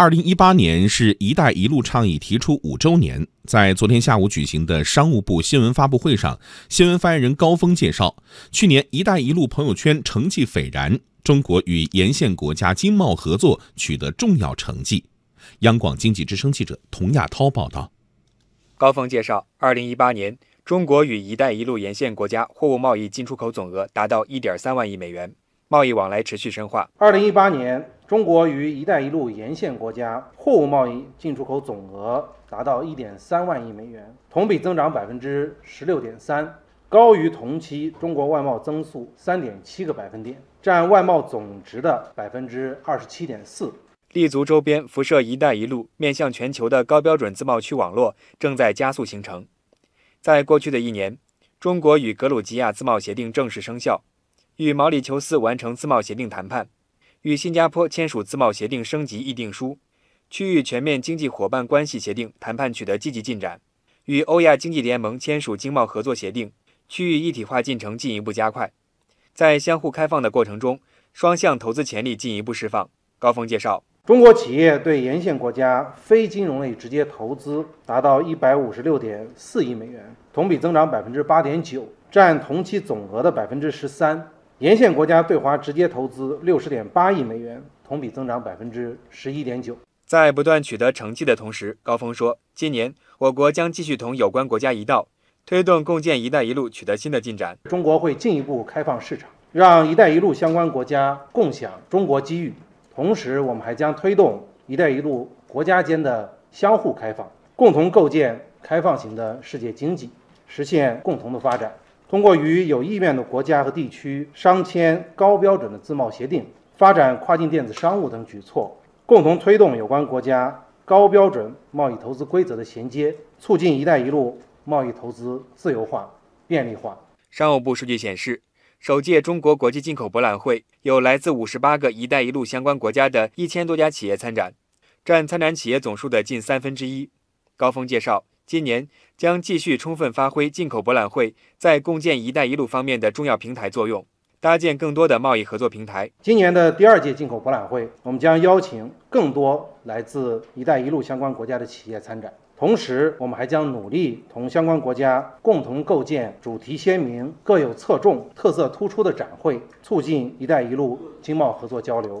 二零一八年是“一带一路”倡议提出五周年。在昨天下午举行的商务部新闻发布会上，新闻发言人高峰介绍，去年“一带一路”朋友圈成绩斐然，中国与沿线国家经贸合作取得重要成绩。央广经济之声记者童亚涛报道。高峰介绍，二零一八年，中国与“一带一路”沿线国家货物贸易进出口总额达到一点三万亿美元，贸易往来持续深化。二零一八年。中国与“一带一路”沿线国家货物贸易进出口总额达到1.3万亿美元，同比增长16.3%，高于同期中国外贸增速3.7个百分点，占外贸总值的27.4%。立足周边、辐射“一带一路”面向全球的高标准自贸区网络正在加速形成。在过去的一年，中国与格鲁吉亚自贸协定正式生效，与毛里求斯完成自贸协定谈判。与新加坡签署自贸协定升级议定书，区域全面经济伙伴关系协定谈判取得积极进展，与欧亚经济联盟签署经贸合作协定，区域一体化进程进一步加快。在相互开放的过程中，双向投资潜力进一步释放。高峰介绍，中国企业对沿线国家非金融类直接投资达到一百五十六点四亿美元，同比增长百分之八点九，占同期总额的百分之十三。沿线国家对华直接投资六十点八亿美元，同比增长百分之十一点九。在不断取得成绩的同时，高峰说，今年我国将继续同有关国家一道，推动共建“一带一路”取得新的进展。中国会进一步开放市场，让“一带一路”相关国家共享中国机遇。同时，我们还将推动“一带一路”国家间的相互开放，共同构建开放型的世界经济，实现共同的发展。通过与有意愿的国家和地区商签高标准的自贸协定，发展跨境电子商务等举措，共同推动有关国家高标准贸易投资规则的衔接，促进“一带一路”贸易投资自由化、便利化。商务部数据显示，首届中国国际进口博览会有来自五十八个“一带一路”相关国家的一千多家企业参展，占参展企业总数的近三分之一。高峰介绍。今年将继续充分发挥进口博览会在共建“一带一路”方面的重要平台作用，搭建更多的贸易合作平台。今年的第二届进口博览会，我们将邀请更多来自“一带一路”相关国家的企业参展，同时，我们还将努力同相关国家共同构建主题鲜明、各有侧重、特色突出的展会，促进“一带一路”经贸合作交流。